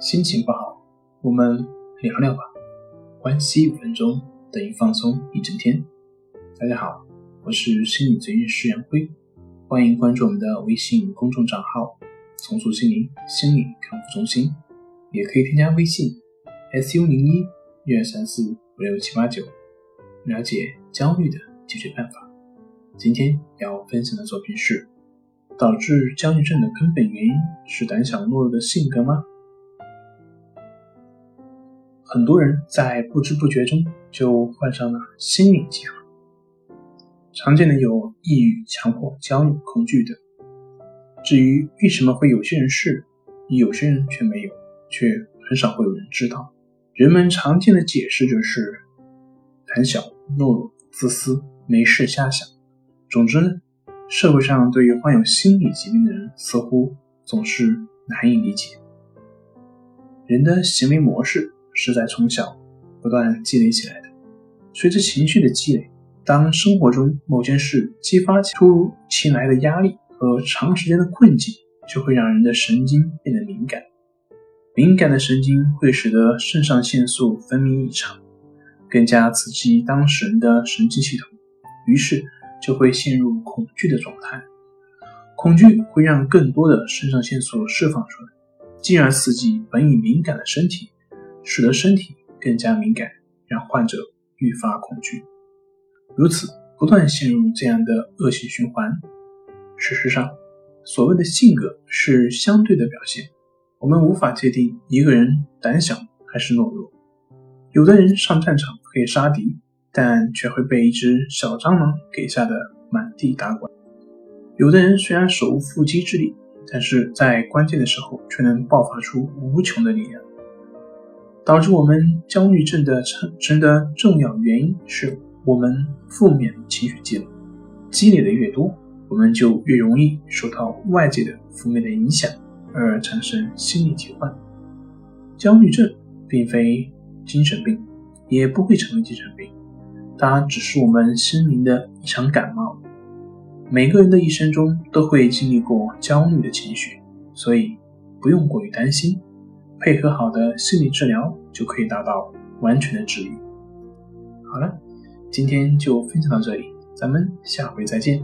心情不好，我们聊聊吧。关系五分钟等于放松一整天。大家好，我是心理咨询师杨辉，欢迎关注我们的微信公众账号“重塑心灵心理康复中心”，也可以添加微信 “su 零一一二三四五六七八九”了解焦虑的解决办法。今天要分享的作品是：导致焦虑症的根本原因是胆小懦弱的性格吗？很多人在不知不觉中就患上了心理疾病，常见的有抑郁、强迫、焦虑、恐惧等。至于为什么会有些人是，有些人却没有，却很少会有人知道。人们常见的解释就是胆小、懦弱、自私、没事瞎想。总之呢，社会上对于患有心理疾病的人，似乎总是难以理解。人的行为模式。是在从小不断积累起来的。随着情绪的积累，当生活中某件事激发起突如其来的压力和长时间的困境，就会让人的神经变得敏感。敏感的神经会使得肾上腺素分泌异常，更加刺激当事人的神经系统，于是就会陷入恐惧的状态。恐惧会让更多的肾上腺素释放出来，进而刺激本已敏感的身体。使得身体更加敏感，让患者愈发恐惧，如此不断陷入这样的恶性循环。事实上，所谓的性格是相对的表现，我们无法界定一个人胆小还是懦弱。有的人上战场可以杀敌，但却会被一只小蟑螂给吓得满地打滚；有的人虽然手无缚鸡之力，但是在关键的时候却能爆发出无穷的力量。导致我们焦虑症的产生的重要原因是我们负面情绪积累，积累的越多，我们就越容易受到外界的负面的影响，而产生心理疾患。焦虑症并非精神病，也不会成为精神病，它只是我们心灵的一场感冒。每个人的一生中都会经历过焦虑的情绪，所以不用过于担心。配合好的心理治疗，就可以达到完全的治愈。好了，今天就分享到这里，咱们下回再见。